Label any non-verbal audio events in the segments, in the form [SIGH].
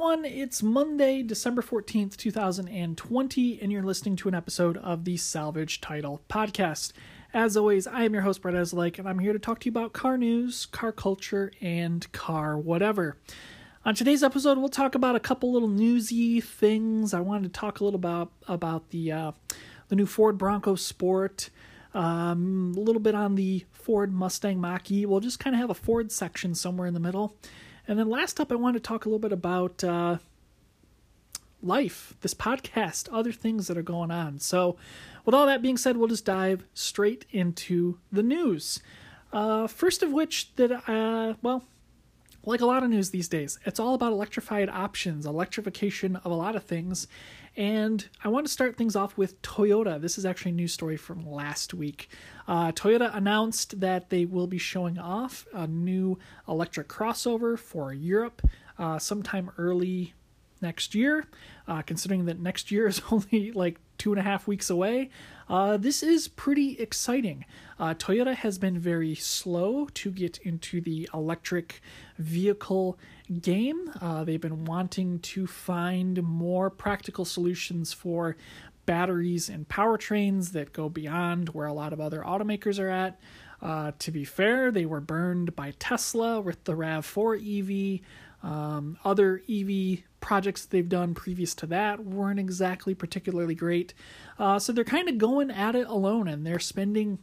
everyone. It's Monday, December 14th, 2020, and you're listening to an episode of the Salvage Title Podcast. As always, I am your host, Brett Eslake, and I'm here to talk to you about car news, car culture, and car whatever. On today's episode, we'll talk about a couple little newsy things. I wanted to talk a little about about the uh, the new Ford Bronco Sport, um, a little bit on the Ford Mustang Mach-E. We'll just kind of have a Ford section somewhere in the middle. And then last up, I wanted to talk a little bit about uh, life, this podcast, other things that are going on. So, with all that being said, we'll just dive straight into the news. Uh, first of which, that uh, well, like a lot of news these days, it's all about electrified options, electrification of a lot of things. And I want to start things off with Toyota. This is actually a news story from last week. Uh, Toyota announced that they will be showing off a new electric crossover for Europe uh, sometime early next year. Uh, considering that next year is [LAUGHS] only like two and a half weeks away, uh, this is pretty exciting. Uh, Toyota has been very slow to get into the electric vehicle game. Uh, they've been wanting to find more practical solutions for batteries and powertrains that go beyond where a lot of other automakers are at. Uh, to be fair, they were burned by Tesla with the RAV4 EV. Um, other EV projects they've done previous to that weren't exactly particularly great. Uh, so they're kind of going at it alone and they're spending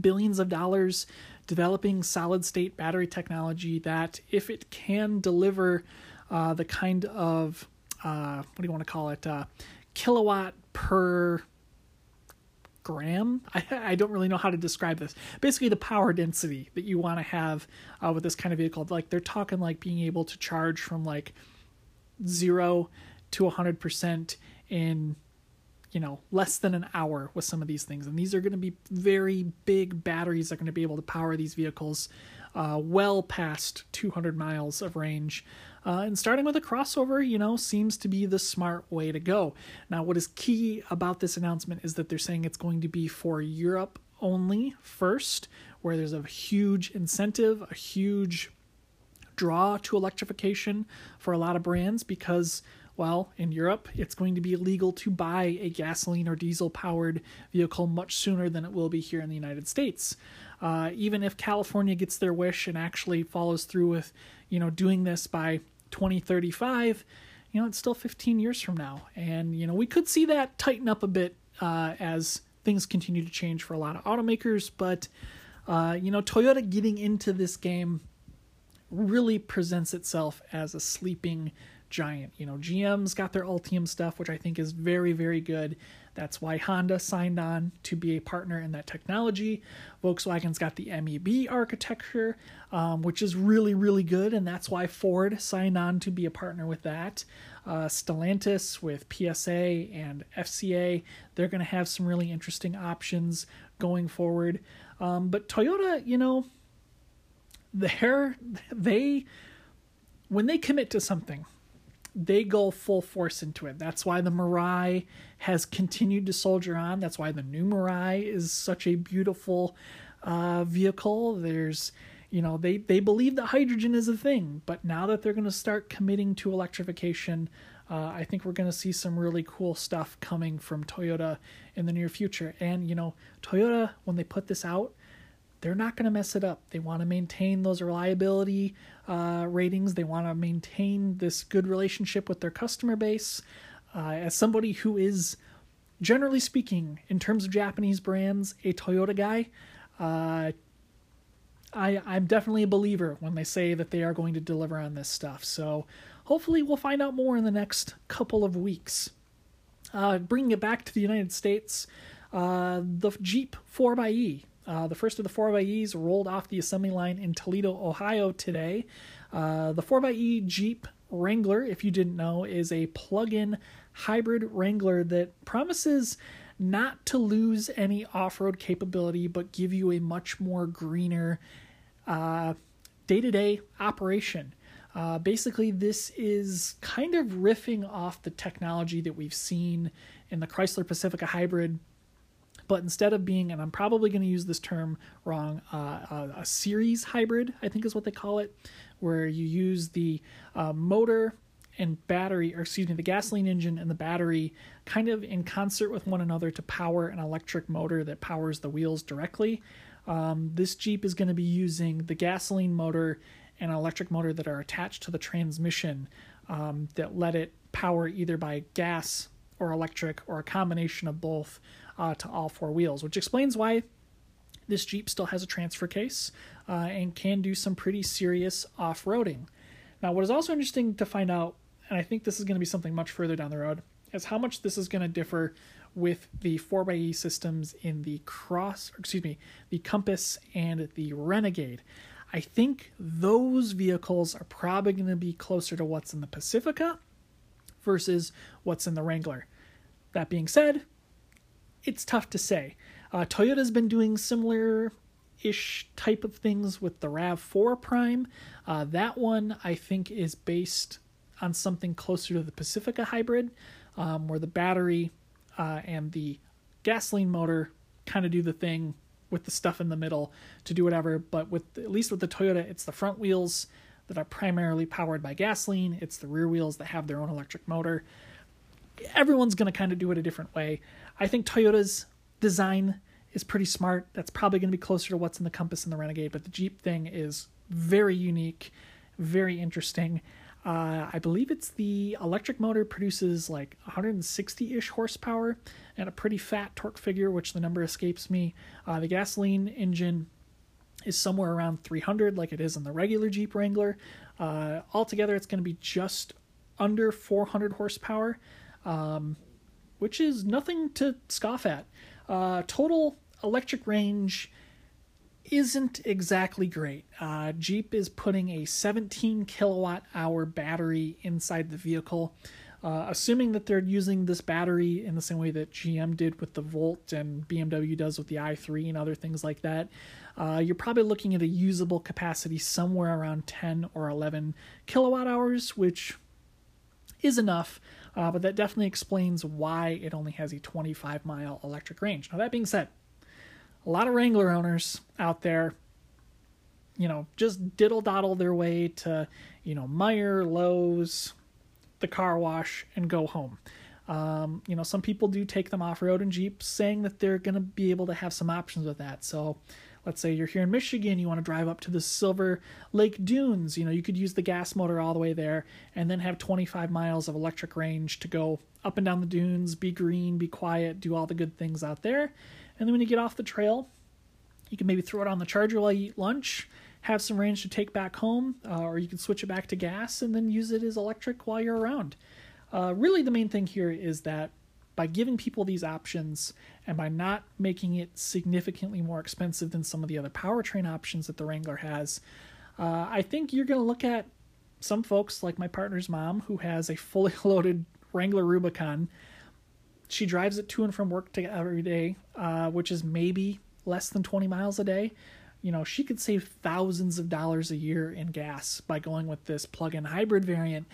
billions of dollars developing solid state battery technology that, if it can deliver uh, the kind of, uh, what do you want to call it, uh, kilowatt per gram. I, [LAUGHS] I don't really know how to describe this. Basically, the power density that you want to have uh, with this kind of vehicle. Like they're talking like being able to charge from like zero to 100% in you know less than an hour with some of these things. And these are going to be very big batteries that are going to be able to power these vehicles uh, well past 200 miles of range. Uh, and starting with a crossover you know seems to be the smart way to go. Now what is key about this announcement is that they're saying it's going to be for europe only first where there's a huge incentive a huge draw to electrification for a lot of brands because well, in Europe, it's going to be illegal to buy a gasoline or diesel powered vehicle much sooner than it will be here in the United States. Uh, even if California gets their wish and actually follows through with, you know, doing this by 2035, you know, it's still 15 years from now. And, you know, we could see that tighten up a bit uh, as things continue to change for a lot of automakers. But, uh, you know, Toyota getting into this game really presents itself as a sleeping giant. You know, GM's got their Ultium stuff, which I think is very, very good. That's why Honda signed on to be a partner in that technology. Volkswagen's got the MEB architecture, um, which is really, really good, and that's why Ford signed on to be a partner with that. Uh, Stellantis with PSA and FCA, they're going to have some really interesting options going forward. Um, but Toyota, you know, they're they when they commit to something they go full force into it. That's why the Mirai has continued to soldier on. That's why the new Mirai is such a beautiful uh, vehicle. There's, you know, they, they believe that hydrogen is a thing, but now that they're going to start committing to electrification, uh, I think we're going to see some really cool stuff coming from Toyota in the near future. And, you know, Toyota, when they put this out, they're not going to mess it up. They want to maintain those reliability uh, ratings. They want to maintain this good relationship with their customer base. Uh, as somebody who is, generally speaking, in terms of Japanese brands, a Toyota guy, uh, I, I'm definitely a believer when they say that they are going to deliver on this stuff. So hopefully we'll find out more in the next couple of weeks. Uh, bringing it back to the United States, uh, the Jeep 4xE uh, the first of the 4xEs rolled off the assembly line in Toledo, Ohio today. Uh, the 4xE Jeep Wrangler, if you didn't know, is a plug in hybrid Wrangler that promises not to lose any off road capability but give you a much more greener day to day operation. Uh, basically, this is kind of riffing off the technology that we've seen in the Chrysler Pacifica Hybrid but instead of being, and I'm probably going to use this term wrong, uh, uh, a series hybrid, I think is what they call it, where you use the uh, motor and battery, or excuse me, the gasoline engine and the battery kind of in concert with one another to power an electric motor that powers the wheels directly. Um, this Jeep is going to be using the gasoline motor and an electric motor that are attached to the transmission um, that let it power either by gas or electric or a combination of both uh, to all four wheels, which explains why this Jeep still has a transfer case uh, and can do some pretty serious off roading. Now, what is also interesting to find out, and I think this is going to be something much further down the road, is how much this is going to differ with the 4xe systems in the Cross, excuse me, the Compass and the Renegade. I think those vehicles are probably going to be closer to what's in the Pacifica versus what's in the Wrangler. That being said, it's tough to say. Uh, Toyota's been doing similar ish type of things with the RAV4 Prime. Uh, that one, I think, is based on something closer to the Pacifica hybrid, um, where the battery uh, and the gasoline motor kind of do the thing with the stuff in the middle to do whatever. But with at least with the Toyota, it's the front wheels that are primarily powered by gasoline. It's the rear wheels that have their own electric motor. Everyone's going to kind of do it a different way. I think Toyota's design is pretty smart. That's probably going to be closer to what's in the Compass and the Renegade, but the Jeep thing is very unique, very interesting. Uh, I believe it's the electric motor produces like 160 ish horsepower and a pretty fat torque figure, which the number escapes me. Uh, the gasoline engine is somewhere around 300, like it is in the regular Jeep Wrangler. Uh, altogether, it's going to be just under 400 horsepower, um, which is nothing to scoff at. Uh, total electric range isn't exactly great. Uh, Jeep is putting a 17 kilowatt hour battery inside the vehicle. Uh, assuming that they're using this battery in the same way that GM did with the Volt and BMW does with the i3 and other things like that, uh, you're probably looking at a usable capacity somewhere around 10 or 11 kilowatt hours, which is enough, uh, but that definitely explains why it only has a 25 mile electric range. Now, that being said, a lot of Wrangler owners out there, you know, just diddle doddle their way to, you know, Meijer, Lowe's, the car wash, and go home. Um, you know, some people do take them off road in Jeeps, saying that they're going to be able to have some options with that. So, let's say you're here in Michigan, you want to drive up to the Silver Lake Dunes. You know, you could use the gas motor all the way there and then have 25 miles of electric range to go up and down the dunes, be green, be quiet, do all the good things out there. And then when you get off the trail, you can maybe throw it on the charger while you eat lunch, have some range to take back home, uh, or you can switch it back to gas and then use it as electric while you're around. Uh, really, the main thing here is that by giving people these options and by not making it significantly more expensive than some of the other powertrain options that the Wrangler has, uh, I think you're going to look at some folks like my partner's mom who has a fully [LAUGHS] loaded Wrangler Rubicon she drives it to and from work to, every day, uh, which is maybe less than 20 miles a day. You know, she could save thousands of dollars a year in gas by going with this plug in hybrid variant.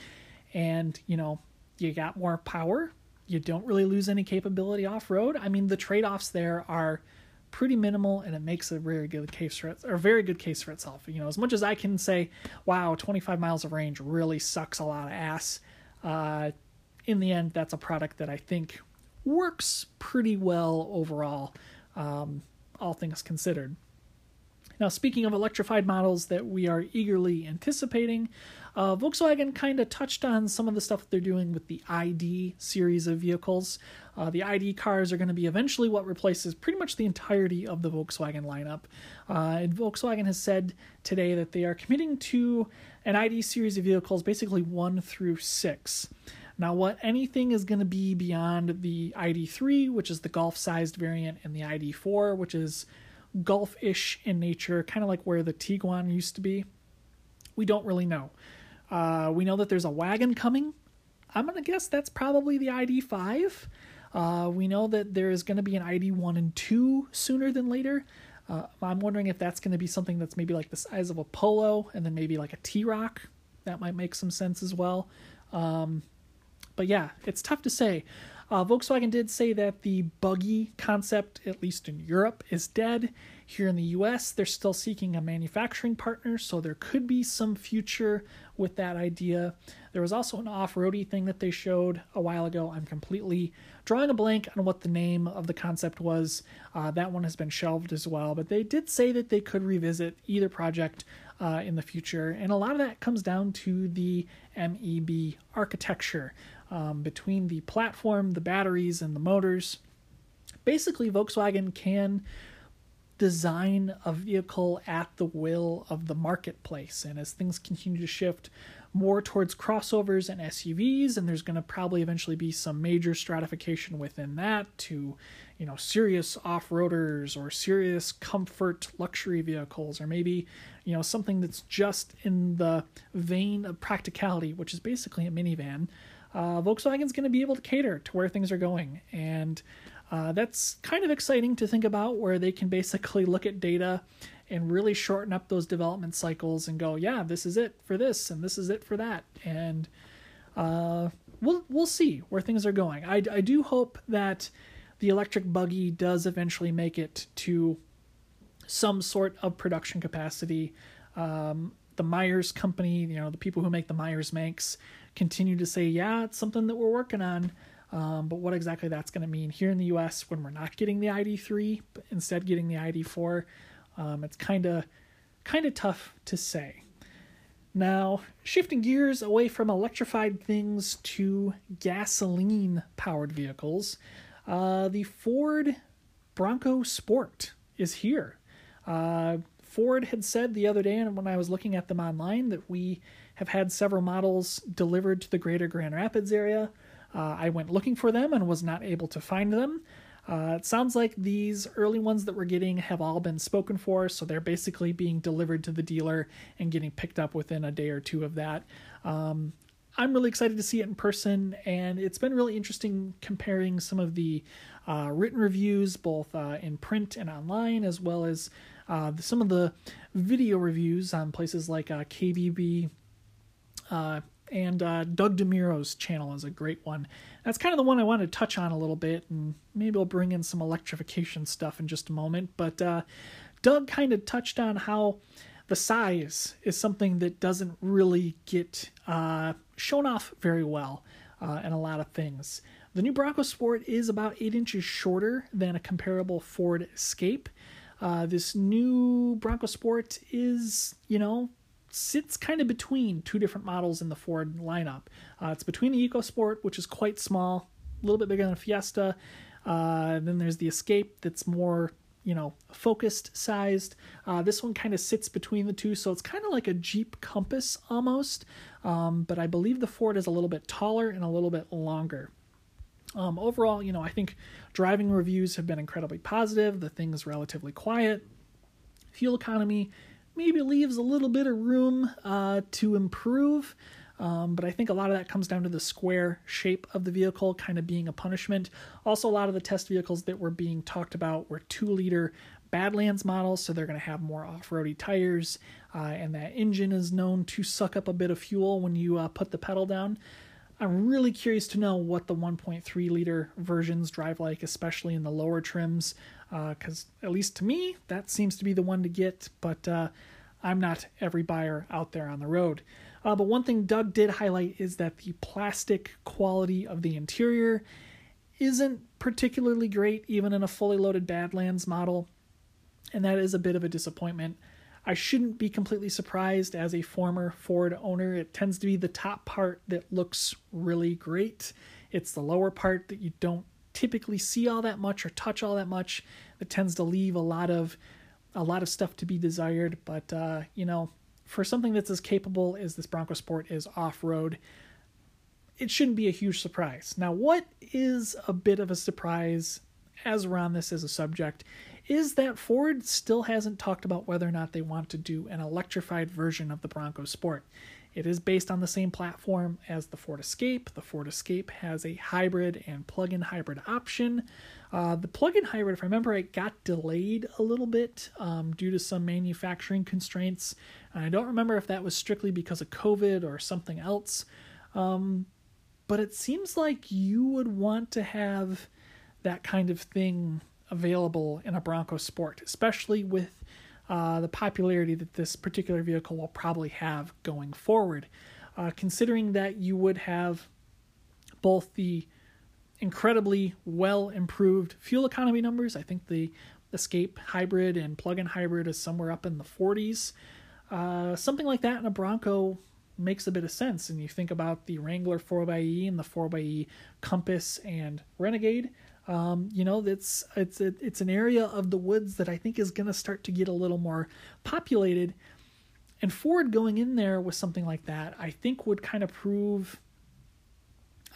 And, you know, you got more power. You don't really lose any capability off road. I mean, the trade offs there are pretty minimal and it makes a very good case for it or very good case for itself you know as much as i can say wow 25 miles of range really sucks a lot of ass uh, in the end that's a product that i think works pretty well overall, um, all things considered. Now, speaking of electrified models that we are eagerly anticipating, uh, Volkswagen kind of touched on some of the stuff that they're doing with the ID series of vehicles. Uh, the ID cars are going to be eventually what replaces pretty much the entirety of the Volkswagen lineup. Uh, and Volkswagen has said today that they are committing to an ID series of vehicles, basically one through six. Now, what anything is going to be beyond the ID3, which is the golf sized variant, and the ID4, which is golf ish in nature, kind of like where the Tiguan used to be, we don't really know. Uh, we know that there's a wagon coming. I'm going to guess that's probably the ID5. Uh, we know that there is going to be an ID1 and 2 sooner than later. Uh, I'm wondering if that's going to be something that's maybe like the size of a Polo and then maybe like a T-Roc. That might make some sense as well. Um, but yeah, it's tough to say. Uh, Volkswagen did say that the buggy concept, at least in Europe, is dead. Here in the US, they're still seeking a manufacturing partner, so there could be some future with that idea. There was also an off roady thing that they showed a while ago. I'm completely drawing a blank on what the name of the concept was. Uh, that one has been shelved as well, but they did say that they could revisit either project uh, in the future, and a lot of that comes down to the MEB architecture um, between the platform, the batteries, and the motors. Basically, Volkswagen can design a vehicle at the will of the marketplace. And as things continue to shift more towards crossovers and SUVs, and there's going to probably eventually be some major stratification within that to, you know, serious off-roaders or serious comfort luxury vehicles, or maybe, you know, something that's just in the vein of practicality, which is basically a minivan uh, Volkswagen's going to be able to cater to where things are going. And uh, that's kind of exciting to think about, where they can basically look at data and really shorten up those development cycles and go, yeah, this is it for this, and this is it for that. And uh, we'll we'll see where things are going. I, I do hope that the electric buggy does eventually make it to some sort of production capacity. Um, the Meyers company, you know, the people who make the Meyers Manx, continue to say, yeah, it's something that we're working on. Um, but what exactly that's going to mean here in the US when we're not getting the ID3, but instead getting the ID4, um, it's kind of kind of tough to say. Now, shifting gears away from electrified things to gasoline powered vehicles, uh, the Ford Bronco Sport is here. Uh, Ford had said the other day, and when I was looking at them online, that we have had several models delivered to the greater Grand Rapids area. Uh, I went looking for them and was not able to find them. Uh, it sounds like these early ones that we're getting have all been spoken for, so they're basically being delivered to the dealer and getting picked up within a day or two of that. Um, I'm really excited to see it in person, and it's been really interesting comparing some of the uh, written reviews, both uh, in print and online, as well as uh, some of the video reviews on places like uh, KBB uh, and uh, Doug DeMuro's channel is a great one. That's kind of the one I want to touch on a little bit, and maybe I'll bring in some electrification stuff in just a moment. But Doug kind of touched on how the size is something that doesn't really get uh, shown off very well uh, in a lot of things. The new Bronco Sport is about 8 inches shorter than a comparable Ford Escape. Uh, this new Bronco Sport is, you know, sits kind of between two different models in the Ford lineup. Uh, it's between the EcoSport, which is quite small, a little bit bigger than a Fiesta. Uh, then there's the Escape that's more, you know, focused sized. Uh, this one kind of sits between the two, so it's kind of like a Jeep Compass almost. Um, but I believe the Ford is a little bit taller and a little bit longer. Um, overall, you know, I think driving reviews have been incredibly positive. The thing's relatively quiet. Fuel economy maybe leaves a little bit of room uh, to improve. Um, but I think a lot of that comes down to the square shape of the vehicle kind of being a punishment. Also, a lot of the test vehicles that were being talked about were two liter Badlands models, so they're going to have more off roady tires, uh, and that engine is known to suck up a bit of fuel when you uh, put the pedal down. I'm really curious to know what the 1.3 liter versions drive like, especially in the lower trims because uh, at least to me that seems to be the one to get but uh, i'm not every buyer out there on the road uh, but one thing doug did highlight is that the plastic quality of the interior isn't particularly great even in a fully loaded badlands model and that is a bit of a disappointment I shouldn't be completely surprised as a former Ford owner. It tends to be the top part that looks really great. It's the lower part that you don't typically see all that much or touch all that much. That tends to leave a lot of a lot of stuff to be desired. But uh, you know, for something that's as capable as this Bronco Sport is off road, it shouldn't be a huge surprise. Now, what is a bit of a surprise as we're on this as a subject is that Ford still hasn't talked about whether or not they want to do an electrified version of the Bronco Sport. It is based on the same platform as the Ford Escape. The Ford Escape has a hybrid and plug in hybrid option. Uh, the plug in hybrid, if I remember, it got delayed a little bit um, due to some manufacturing constraints. And I don't remember if that was strictly because of COVID or something else. Um, but it seems like you would want to have that kind of thing available in a Bronco Sport, especially with uh, the popularity that this particular vehicle will probably have going forward. Uh, considering that you would have both the incredibly well improved fuel economy numbers, I think the Escape hybrid and plug in hybrid is somewhere up in the 40s. Uh, something like that in a Bronco makes a bit of sense. And you think about the Wrangler 4xE and the 4xE Compass and Renegade. Um, you know, it's it's it's an area of the woods that I think is going to start to get a little more populated. And Ford going in there with something like that, I think would kind of prove,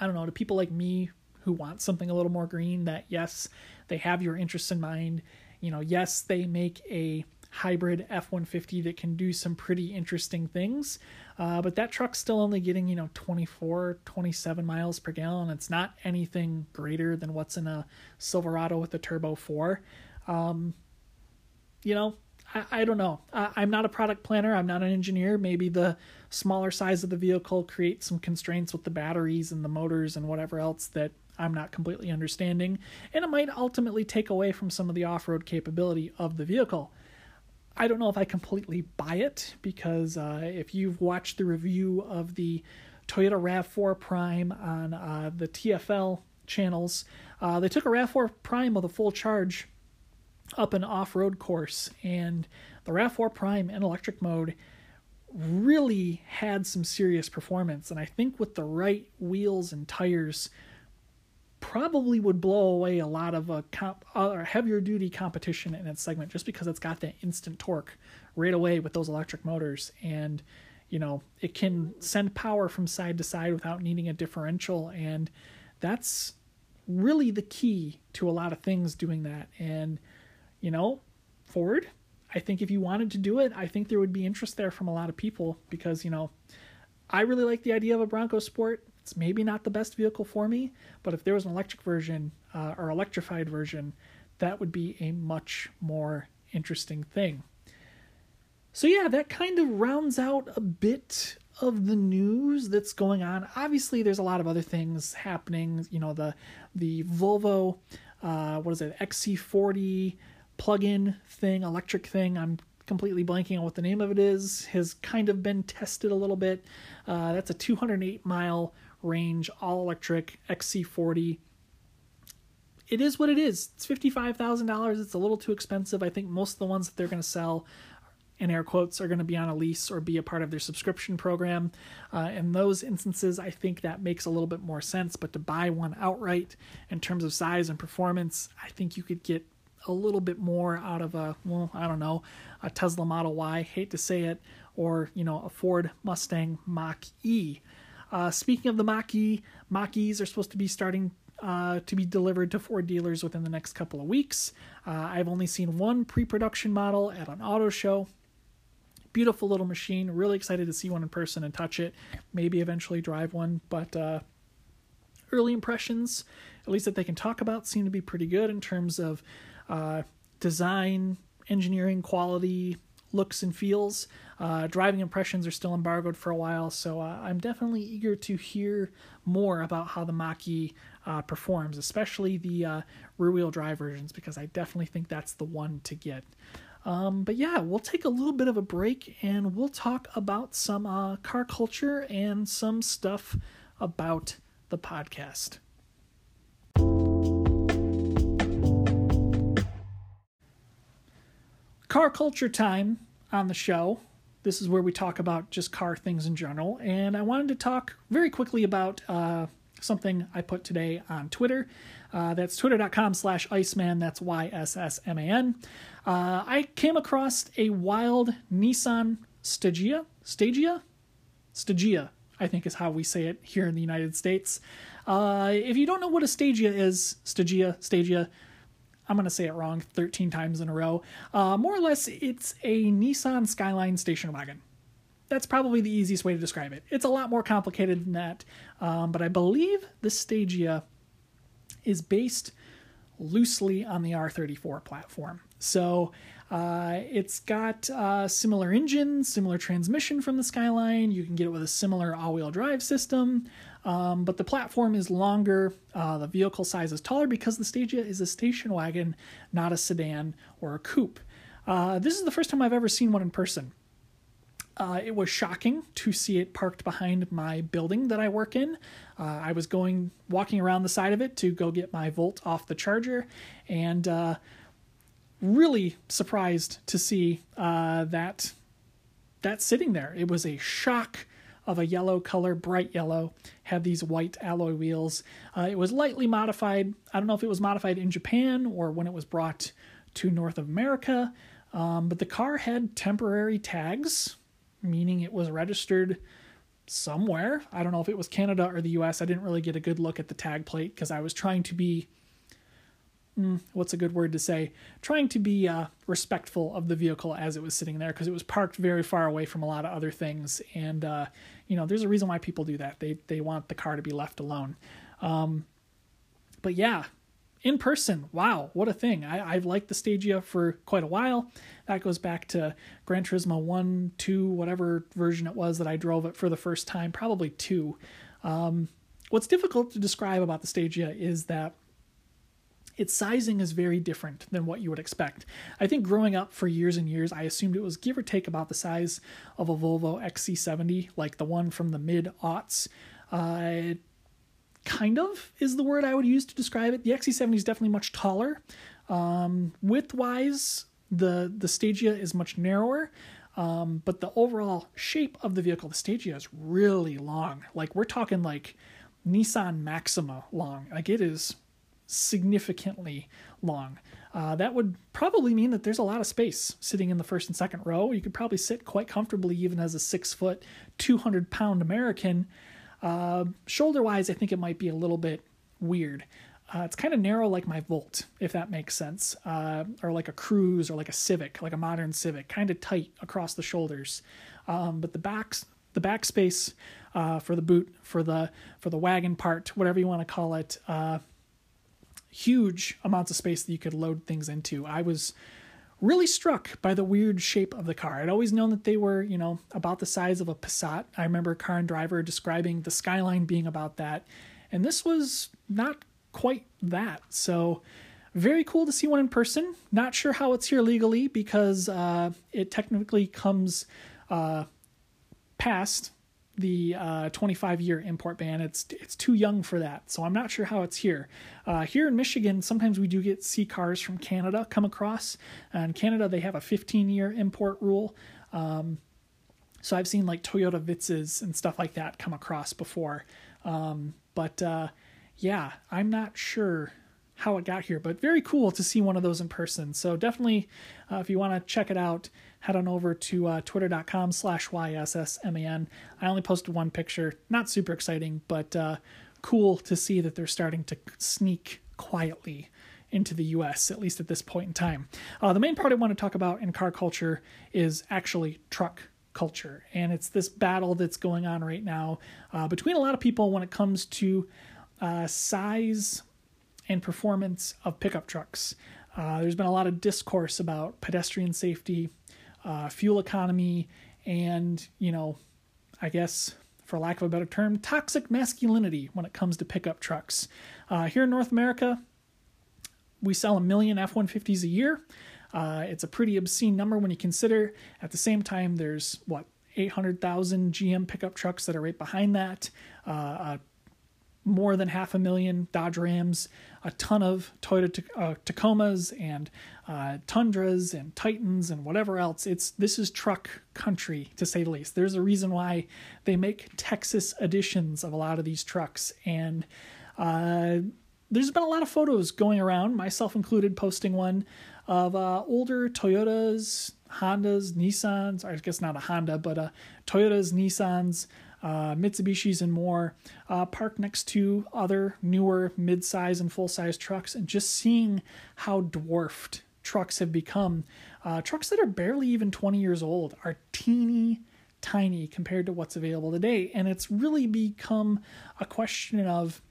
I don't know, to people like me who want something a little more green, that yes, they have your interests in mind. You know, yes, they make a hybrid F 150 that can do some pretty interesting things. Uh, but that truck's still only getting, you know, 24, 27 miles per gallon. It's not anything greater than what's in a Silverado with a Turbo 4. Um, you know, I, I don't know. I, am not a product planner. I'm not an engineer. Maybe the smaller size of the vehicle creates some constraints with the batteries and the motors and whatever else that I'm not completely understanding. And it might ultimately take away from some of the off road capability of the vehicle. I don't know if I completely buy it because uh, if you've watched the review of the Toyota RAV4 Prime on uh, the TFL channels, uh, they took a RAV4 Prime with a full charge up an off road course, and the RAV4 Prime in electric mode really had some serious performance. And I think with the right wheels and tires, probably would blow away a lot of a comp, uh, heavier duty competition in its segment just because it's got that instant torque right away with those electric motors. And you know it can send power from side to side without needing a differential. And that's really the key to a lot of things doing that. And you know ford i think if you wanted to do it i think there would be interest there from a lot of people because you know i really like the idea of a bronco sport it's maybe not the best vehicle for me, but if there was an electric version uh, or electrified version, that would be a much more interesting thing. So, yeah, that kind of rounds out a bit of the news that's going on. Obviously, there's a lot of other things happening. You know, the the Volvo, uh, what is it, XC40 plug-in thing, electric thing. I'm completely blanking on what the name of it is. Has kind of been tested a little bit. Uh, that's a 208 mile range, all electric XC40. It is what it is. It's $55,000. It's a little too expensive. I think most of the ones that they're going to sell in air quotes are going to be on a lease or be a part of their subscription program. Uh, in those instances, I think that makes a little bit more sense. But to buy one outright in terms of size and performance, I think you could get a little bit more out of a well, I don't know, a Tesla Model Y. Hate to say it, or you know, a Ford Mustang Mach E. Uh, speaking of the Mach-E, Mach-E's are supposed to be starting uh, to be delivered to Ford dealers within the next couple of weeks. Uh, I've only seen one pre-production model at an auto show. Beautiful little machine. Really excited to see one in person and touch it. Maybe eventually drive one, but uh, early impressions, at least that they can talk about, seem to be pretty good in terms of uh, design, engineering, quality, looks and feels. Uh, driving impressions are still embargoed for a while, so uh, I'm definitely eager to hear more about how the Mach-E uh, performs, especially the uh, rear-wheel drive versions, because I definitely think that's the one to get. Um, but yeah, we'll take a little bit of a break and we'll talk about some uh, car culture and some stuff about the podcast. Car culture time on the show. This is where we talk about just car things in general. And I wanted to talk very quickly about uh, something I put today on Twitter. Uh, that's twitter.com slash Iceman. That's Y S S M A N. Uh, I came across a wild Nissan Stagea. Stagea? Stagea, I think is how we say it here in the United States. Uh, if you don't know what a Stagea is, Stagea, Stagea, I'm going to say it wrong 13 times in a row. Uh, more or less, it's a Nissan Skyline station wagon. That's probably the easiest way to describe it. It's a lot more complicated than that, um, but I believe the Stagea is based loosely on the R34 platform. So uh, it's got uh, similar engine, similar transmission from the Skyline. You can get it with a similar all wheel drive system. Um, but the platform is longer, uh, the vehicle size is taller because the Stagea is a station wagon, not a sedan or a coupe. Uh, this is the first time I've ever seen one in person. Uh, it was shocking to see it parked behind my building that I work in. Uh, I was going walking around the side of it to go get my Volt off the charger, and uh, really surprised to see uh, that that sitting there. It was a shock of a yellow color, bright yellow, had these white alloy wheels. Uh, it was lightly modified. I don't know if it was modified in Japan or when it was brought to North America, um, but the car had temporary tags meaning it was registered somewhere. I don't know if it was Canada or the US. I didn't really get a good look at the tag plate because I was trying to be mm, what's a good word to say? Trying to be uh, respectful of the vehicle as it was sitting there because it was parked very far away from a lot of other things. And, uh, you know, there's a reason why people do that. They, they want the car to be left alone. Um, but yeah, in person, wow, what a thing. I, I've liked the Stagea for quite a while. That goes back to Gran Turismo 1, 2, whatever version it was that I drove it for the first time, probably 2. Um, what's difficult to describe about the Stagea is that its sizing is very different than what you would expect. I think growing up for years and years, I assumed it was give or take about the size of a Volvo XC70, like the one from the mid aughts. Uh, kind of is the word I would use to describe it. The XC70 is definitely much taller. Um, width wise, the the Stagea is much narrower. Um, but the overall shape of the vehicle, the Stagea, is really long. Like we're talking like Nissan Maxima long. Like it is significantly long. Uh, that would probably mean that there's a lot of space sitting in the first and second row. You could probably sit quite comfortably, even as a six foot, 200 pound American. Uh, shoulder wise, I think it might be a little bit weird. Uh, it's kind of narrow like my Volt, if that makes sense, uh, or like a Cruze or like a Civic, like a modern Civic, kind of tight across the shoulders. Um, but the backs, the back space uh, for the boot, for the for the wagon part, whatever you want to call it, uh, huge amounts of space that you could load things into. I was really struck by the weird shape of the car. I'd always known that they were, you know, about the size of a Passat. I remember Car and Driver describing the Skyline being about that, and this was not quite that. So, very cool to see one in person. Not sure how it's here legally because uh, it technically comes uh, past the uh, 25 year import ban. It's it's too young for that, so I'm not sure how it's here. Uh, here in Michigan, sometimes we do get see cars from Canada come across. In Canada, they have a 15 year import rule. Um, so I've seen like Toyota Vitzes and stuff like that come across before. Um, but uh, yeah, I'm not sure how it got here, but very cool to see one of those in person. So definitely, uh, if you want to check it out, head on over to uh, twitter.com slash YSSMAN. I only posted one picture, not super exciting, but uh, cool to see that they're starting to sneak quietly into the US, at least at this point in time. Uh, the main part I want to talk about in car culture is actually truck culture. And it's this battle that's going on right now uh, between a lot of people when it comes to uh, size and performance of pickup trucks. Uh, there's been a lot of discourse about pedestrian safety, uh, fuel economy, and, you know, I guess, for lack of a better term, toxic masculinity when it comes to pickup trucks. Uh, here in North America, we sell a million F 150s a year. Uh, it's a pretty obscene number when you consider at the same time there's what 800,000 GM pickup trucks that are right behind that. Uh, more than half a million Dodge Rams, a ton of Toyota uh, Tacomas and uh, Tundras and Titans and whatever else. It's this is truck country to say the least. There's a reason why they make Texas editions of a lot of these trucks, and uh, there's been a lot of photos going around, myself included, posting one of uh, older Toyotas, Hondas, Nissans. I guess not a Honda, but uh, Toyotas, Nissans uh, Mitsubishis and more, uh, parked next to other newer mid-size and full-size trucks, and just seeing how dwarfed trucks have become. Uh, trucks that are barely even 20 years old are teeny tiny compared to what's available today, and it's really become a question of,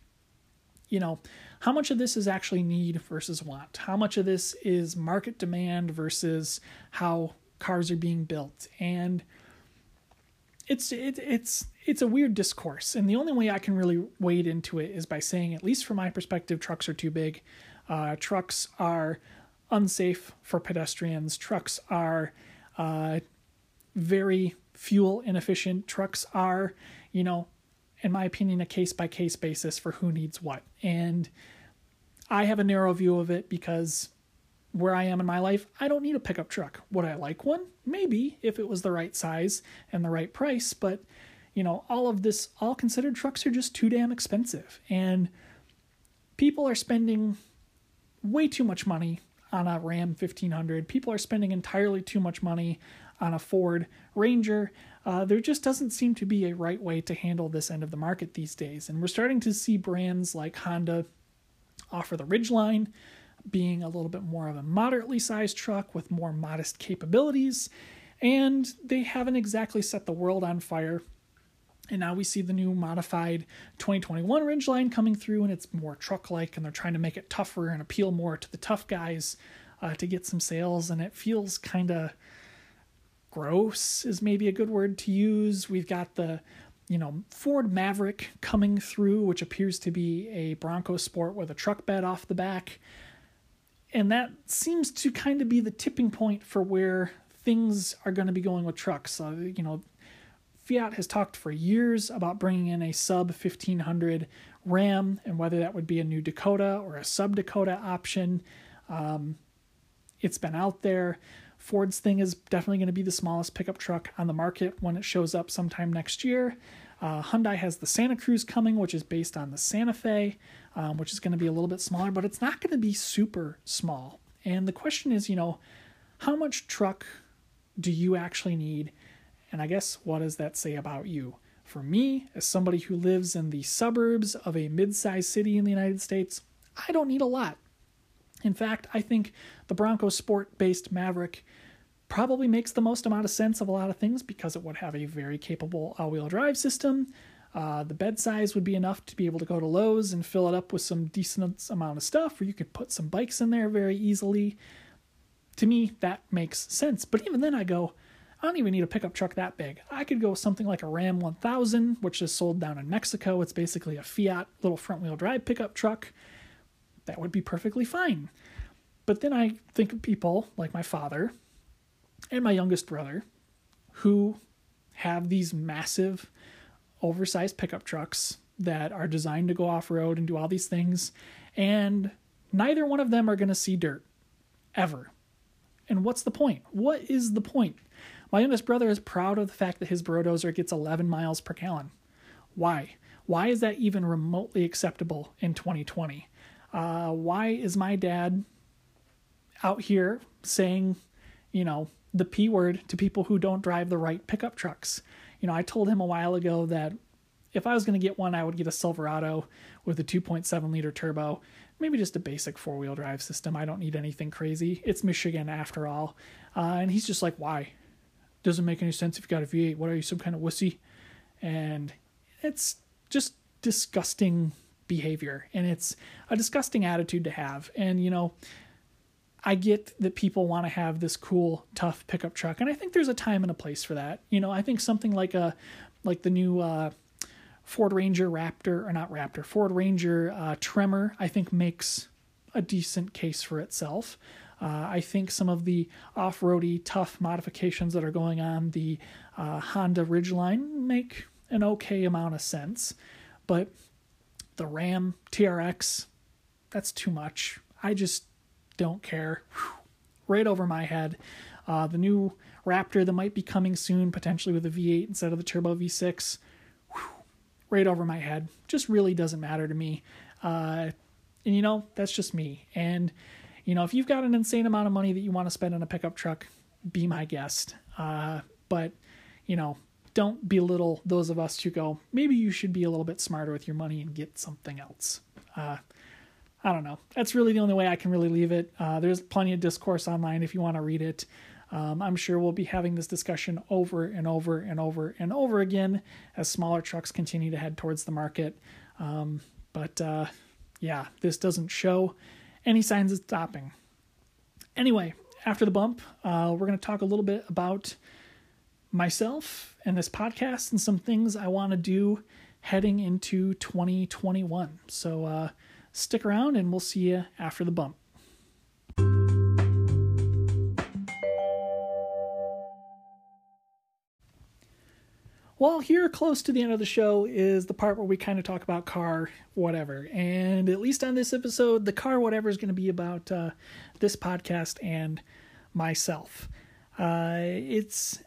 you know, how much of this is actually need versus want? How much of this is market demand versus how cars are being built? And it's it, it's it's a weird discourse, and the only way I can really wade into it is by saying, at least from my perspective, trucks are too big. Uh, trucks are unsafe for pedestrians. Trucks are uh, very fuel inefficient. Trucks are, you know, in my opinion, a case by case basis for who needs what. And I have a narrow view of it because where I am in my life, I don't need a pickup truck. Would I like one? Maybe if it was the right size and the right price, but you know, all of this, all considered, trucks are just too damn expensive. And people are spending way too much money on a Ram 1500. People are spending entirely too much money on a Ford Ranger. Uh, there just doesn't seem to be a right way to handle this end of the market these days. And we're starting to see brands like Honda offer the Ridgeline, being a little bit more of a moderately sized truck with more modest capabilities. And they haven't exactly set the world on fire. And now we see the new modified 2021 Ridgeline coming through, and it's more truck like, and they're trying to make it tougher and appeal more to the tough guys uh, to get some sales. And it feels kind of gross, is maybe a good word to use. We've got the you know, Ford Maverick coming through, which appears to be a Bronco Sport with a truck bed off the back. And that seems to kind of be the tipping point for where things are going to be going with trucks. Uh, you know, Fiat has talked for years about bringing in a sub 1500 Ram and whether that would be a new Dakota or a sub Dakota option. Um, it's been out there. Ford's thing is definitely going to be the smallest pickup truck on the market when it shows up sometime next year. Uh, Hyundai has the Santa Cruz coming, which is based on the Santa Fe, um, which is going to be a little bit smaller, but it's not going to be super small. And the question is, you know, how much truck do you actually need? And I guess what does that say about you? For me, as somebody who lives in the suburbs of a mid sized city in the United States, I don't need a lot. In fact, I think the Bronco Sport based Maverick probably makes the most amount of sense of a lot of things because it would have a very capable all wheel drive system. Uh, the bed size would be enough to be able to go to Lowe's and fill it up with some decent amount of stuff, or you could put some bikes in there very easily. To me, that makes sense. But even then, I go, I don't even need a pickup truck that big. I could go with something like a Ram 1000, which is sold down in Mexico. It's basically a Fiat little front wheel drive pickup truck that would be perfectly fine. But then I think of people like my father and my youngest brother who have these massive, oversized pickup trucks that are designed to go off road and do all these things. And neither one of them are going to see dirt ever. And what's the point? What is the point? My youngest brother is proud of the fact that his Brodozer gets 11 miles per gallon. Why? Why is that even remotely acceptable in 2020? Uh, why is my dad out here saying, you know, the P word to people who don't drive the right pickup trucks? You know, I told him a while ago that if I was going to get one, I would get a Silverado with a 2.7 liter turbo, maybe just a basic four wheel drive system. I don't need anything crazy. It's Michigan after all. Uh, and he's just like, why? Doesn't make any sense if you got a V8. What are you, some kind of wussy? And it's just disgusting behavior and it's a disgusting attitude to have and you know i get that people want to have this cool tough pickup truck and i think there's a time and a place for that you know i think something like a like the new uh, ford ranger raptor or not raptor ford ranger uh, tremor i think makes a decent case for itself uh, I think some of the off-roady tough modifications that are going on the uh, Honda Ridgeline make an okay amount of sense, but the Ram TRX, that's too much. I just don't care. Right over my head. Uh, the new Raptor that might be coming soon, potentially with a V8 instead of the turbo V6, whew, right over my head. Just really doesn't matter to me. Uh, and you know, that's just me. And you know, if you've got an insane amount of money that you want to spend on a pickup truck, be my guest. Uh, but you know, don't belittle those of us who go, maybe you should be a little bit smarter with your money and get something else. Uh, I don't know. That's really the only way I can really leave it. Uh, there's plenty of discourse online if you want to read it. Um, I'm sure we'll be having this discussion over and over and over and over again as smaller trucks continue to head towards the market. Um, but uh, yeah, this doesn't show any signs of stopping. Anyway, after the bump, uh, we're going to talk a little bit about myself and this podcast and some things I want to do heading into 2021. So uh, stick around and we'll see you after the bump. Well, here close to the end of the show is the part where we kind of talk about car whatever. And at least on this episode, the car whatever is going to be about uh, this podcast and myself. Uh, it's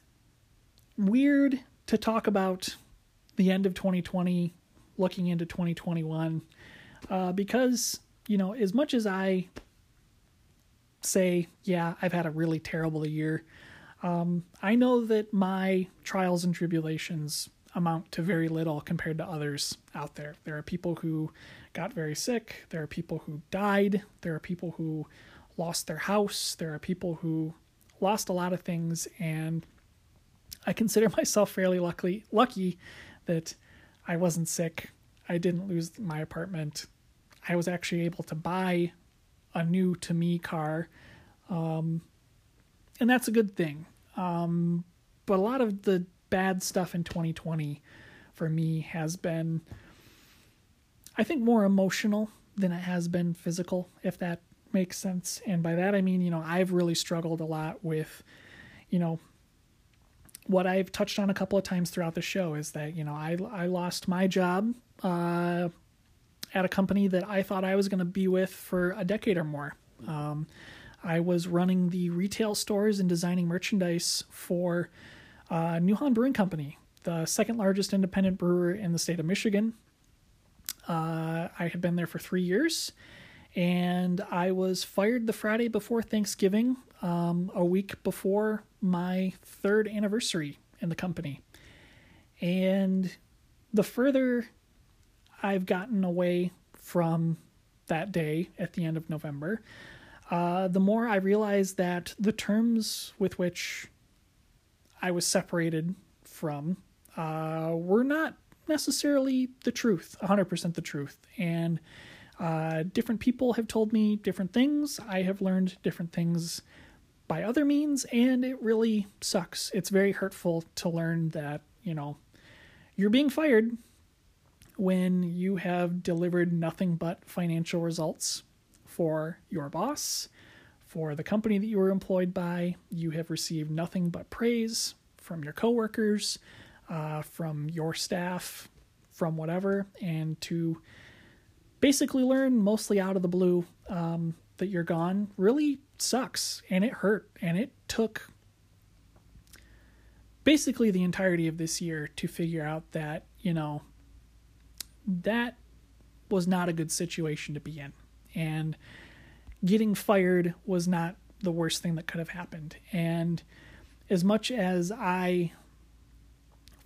weird to talk about the end of 2020, looking into 2021, uh, because, you know, as much as I say, yeah, I've had a really terrible year, um, I know that my trials and tribulations amount to very little compared to others out there. There are people who got very sick, there are people who died, there are people who lost their house, there are people who lost a lot of things, and I consider [LAUGHS] myself fairly lucky lucky that I wasn't sick. I didn't lose my apartment. I was actually able to buy a new to me car. Um, and that's a good thing. Um, but a lot of the bad stuff in 2020 for me has been, I think, more emotional than it has been physical, if that makes sense. And by that, I mean, you know, I've really struggled a lot with, you know, what I've touched on a couple of times throughout the show is that you know I I lost my job uh, at a company that I thought I was going to be with for a decade or more. Um, I was running the retail stores and designing merchandise for uh, New Holland Brewing Company, the second largest independent brewer in the state of Michigan. Uh, I had been there for three years, and I was fired the Friday before Thanksgiving, um, a week before my third anniversary in the company. And the further I've gotten away from that day at the end of November, uh, the more I realize that the terms with which I was separated from uh, were not necessarily the truth, 100% the truth. And uh, different people have told me different things. I have learned different things by other means, and it really sucks. It's very hurtful to learn that, you know, you're being fired when you have delivered nothing but financial results for your boss, for the company that you were employed by. You have received nothing but praise from your coworkers, uh, from your staff, from whatever, and to basically learn mostly out of the blue um, that you're gone really sucks and it hurt and it took basically the entirety of this year to figure out that you know that was not a good situation to be in and getting fired was not the worst thing that could have happened and as much as i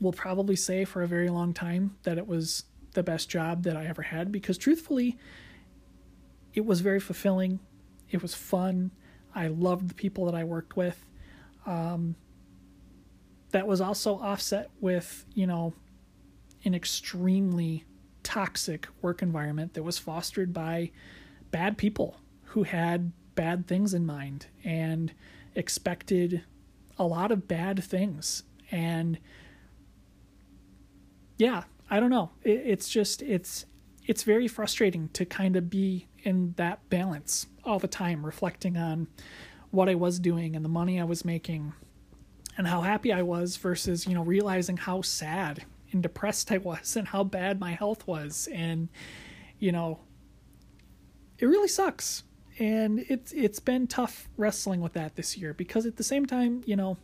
will probably say for a very long time that it was the best job that i ever had because truthfully it was very fulfilling it was fun. I loved the people that I worked with. Um, that was also offset with, you know, an extremely toxic work environment that was fostered by bad people who had bad things in mind and expected a lot of bad things. And yeah, I don't know. It, it's just, it's, it's very frustrating to kind of be in that balance all the time, reflecting on what I was doing and the money I was making and how happy I was versus, you know, realizing how sad and depressed I was and how bad my health was. And, you know, it really sucks. And it's it's been tough wrestling with that this year because at the same time, you know,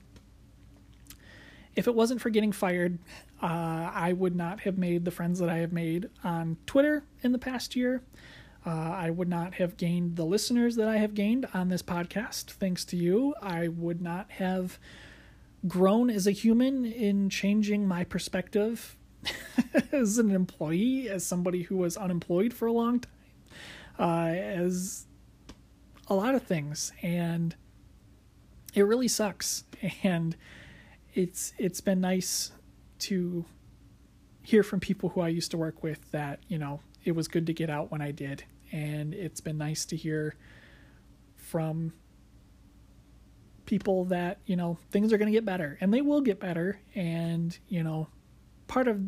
if it wasn't for getting fired, uh, I would not have made the friends that I have made on Twitter in the past year. Uh, I would not have gained the listeners that I have gained on this podcast thanks to you. I would not have grown as a human in changing my perspective [LAUGHS] as an employee, as somebody who was unemployed for a long time, uh, as a lot of things. And it really sucks. And it's it's been nice to hear from people who I used to work with that, you know, it was good to get out when I did and it's been nice to hear from people that you know things are going to get better and they will get better and you know part of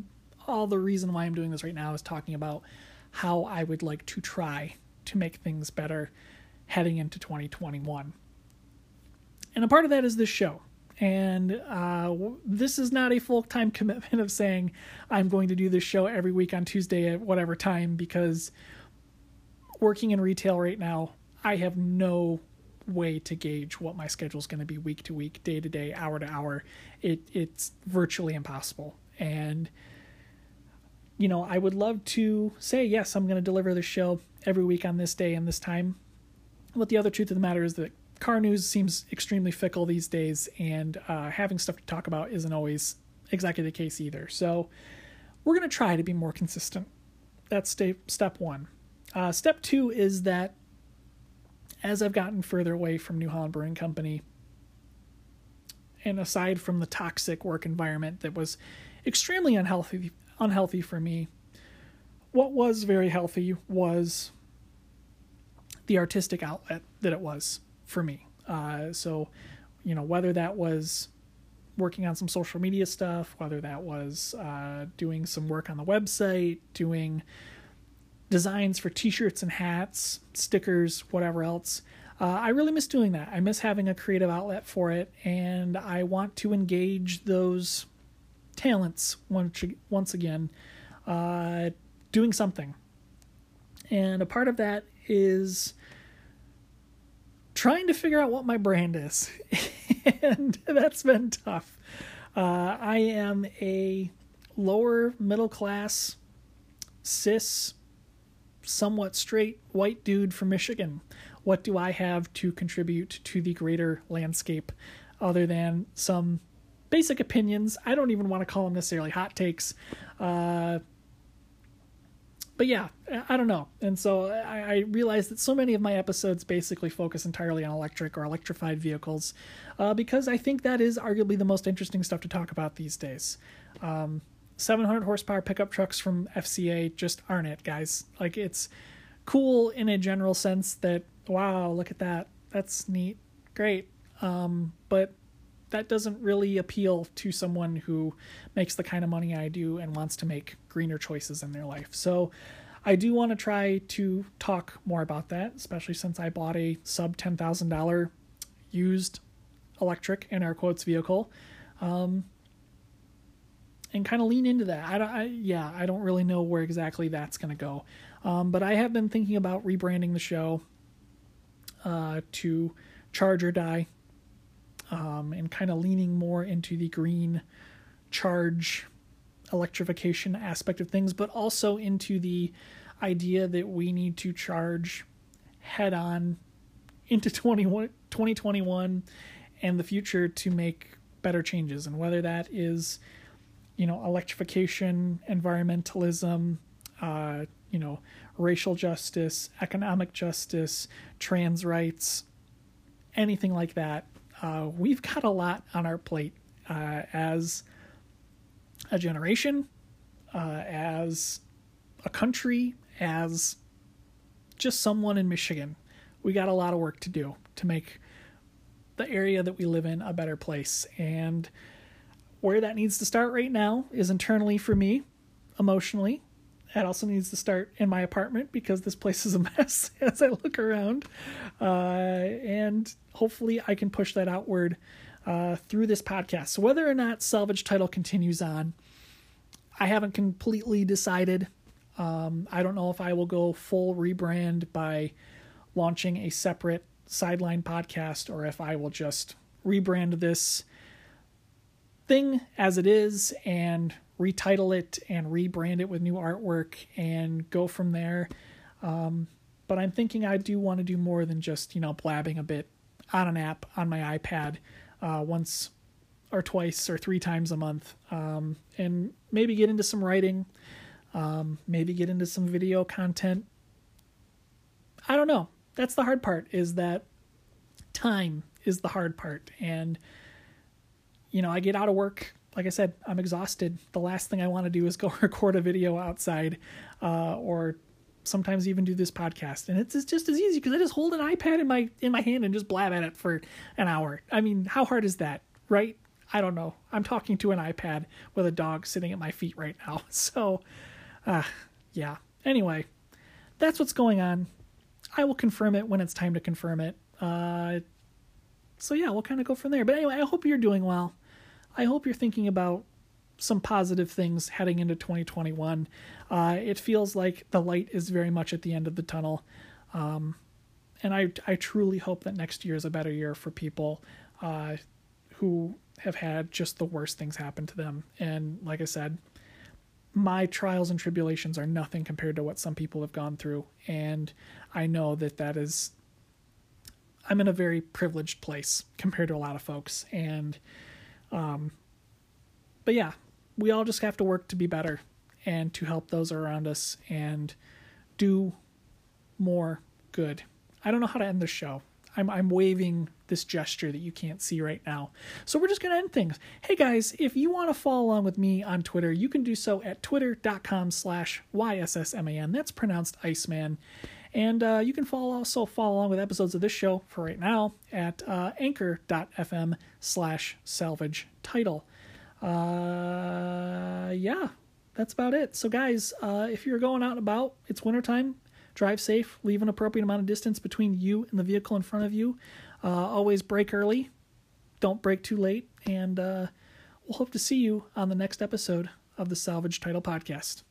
all the reason why i'm doing this right now is talking about how i would like to try to make things better heading into 2021 and a part of that is this show and uh, this is not a full time [LAUGHS] commitment of saying I'm going to do this show every week on Tuesday at whatever time because working in retail right now, I have no way to gauge what my schedule is going to be week to week, day to day, hour to hour. It it's virtually impossible. And you know, I would love to say yes, I'm going to deliver the show every week on this day and this time. But the other truth of the matter is that car news seems extremely fickle these days, and uh, having stuff to talk about isn't always exactly the case either. So we're going to try to be more consistent. That's step step one. Uh, step two is that as I've gotten further away from New Holland Brewing Company, and aside from the toxic work environment that was extremely unhealthy unhealthy for me, what was very healthy was the artistic outlet that it was for me. Uh, so, you know, whether that was working on some social media stuff, whether that was uh, doing some work on the website, doing designs for t-shirts and hats, stickers, whatever else. Uh, I really miss doing that. I miss having a creative outlet for it, and I want to engage those talents once once again, uh, doing something. And a part of that is trying to figure out what my brand is, [LAUGHS] and that's been tough. Uh, I am a lower middle class cis somewhat straight white dude from Michigan. What do I have to contribute to the greater landscape other than some basic opinions? I don't even want to call them necessarily hot takes. Uh, but yeah, I don't know. And so I, I realized that so many of my episodes basically focus entirely on electric or electrified vehicles uh, because I think that is arguably the most interesting stuff to talk about these days. Um, 700 horsepower pickup trucks from FCA just aren't it, guys. Like it's cool in a general sense that wow, look at that. That's neat. Great. Um, but that doesn't really appeal to someone who makes the kind of money I do and wants to make greener choices in their life. So I do want to try to talk more about that, especially since I bought a sub $10,000 used electric in our quotes vehicle. Um, and kind of lean into that. I don't, I, yeah, I don't really know where exactly that's going to go. Um, but I have been thinking about rebranding the show uh, to Charge or Die um, and kind of leaning more into the green charge electrification aspect of things, but also into the idea that we need to charge head on into [LAUGHS] 2021 and the future to make better changes. And whether that is you know, electrification, environmentalism, uh, you know, racial justice, economic justice, trans rights, anything like that. Uh, we've got a lot on our plate uh, as a generation, uh, as a country, as just someone in Michigan. We got a lot of work to do to make the area that we live in a better place. And where that needs to start right now is internally for me, emotionally. That also needs to start in my apartment because this place is a [LAUGHS] mess as I look around. Uh, and hopefully, I can push that outward uh, through this podcast. So, whether or not Salvage Title continues on, I haven't completely decided. Um, I don't know if I will go full rebrand by launching a separate sideline podcast or if I will just rebrand this thing as it is and retitle it and rebrand it with new artwork and go from there. Um, but I'm thinking I do want to do more than just, you know, blabbing a bit on an app on my iPad uh, once or twice or three times a month um, and maybe get into some writing, um, maybe get into some video content. I don't know. That's the hard part is that time is the hard part. And you know, I get out of work. Like I said, I'm exhausted. The last thing I want to do is go [LAUGHS] record a video outside uh, or sometimes even do this podcast, and it's, just as easy because I just hold an iPad in my in my hand and just blab at it for an hour. I mean, how hard is that, right? I don't know. I'm talking to an iPad with a dog sitting at my feet right now. [LAUGHS] So, uh, yeah. Anyway, that's what's going on. I will confirm it when it's time to confirm it. Uh, so yeah, we'll kind of go from there. But anyway, I hope you're doing well. I hope you're thinking about some positive things heading into 2021. Uh, it feels like the light is very much at the end of the tunnel. Um, and I, I truly hope that next year is a better year for people uh, who have had just the worst things happen to them. And like I said, my trials and tribulations are nothing compared to what some people have gone through. And I know that that is, I'm in a very privileged place compared to a lot of folks. And, um, but yeah, we all just have to work to be better and to help those around us and do more good. I don't know how to end the show. I'm I'm waving this gesture that you can't see right now. So we're just gonna end things. Hey guys, if you want to follow along with me on Twitter, you can do so at twitter.com slash YSSMAN. That's pronounced Iceman. And uh, you can follow, also follow along with episodes of this show for right now at uh, anchor.fm slash salvage title. Uh, yeah, that's about it. So, guys, uh, if you're going out and about, it's wintertime. Drive safe, leave an appropriate amount of distance between you and the vehicle in front of you. Uh, always brake early, don't brake too late. And uh, we'll hope to see you on the next episode of the Salvage Title Podcast.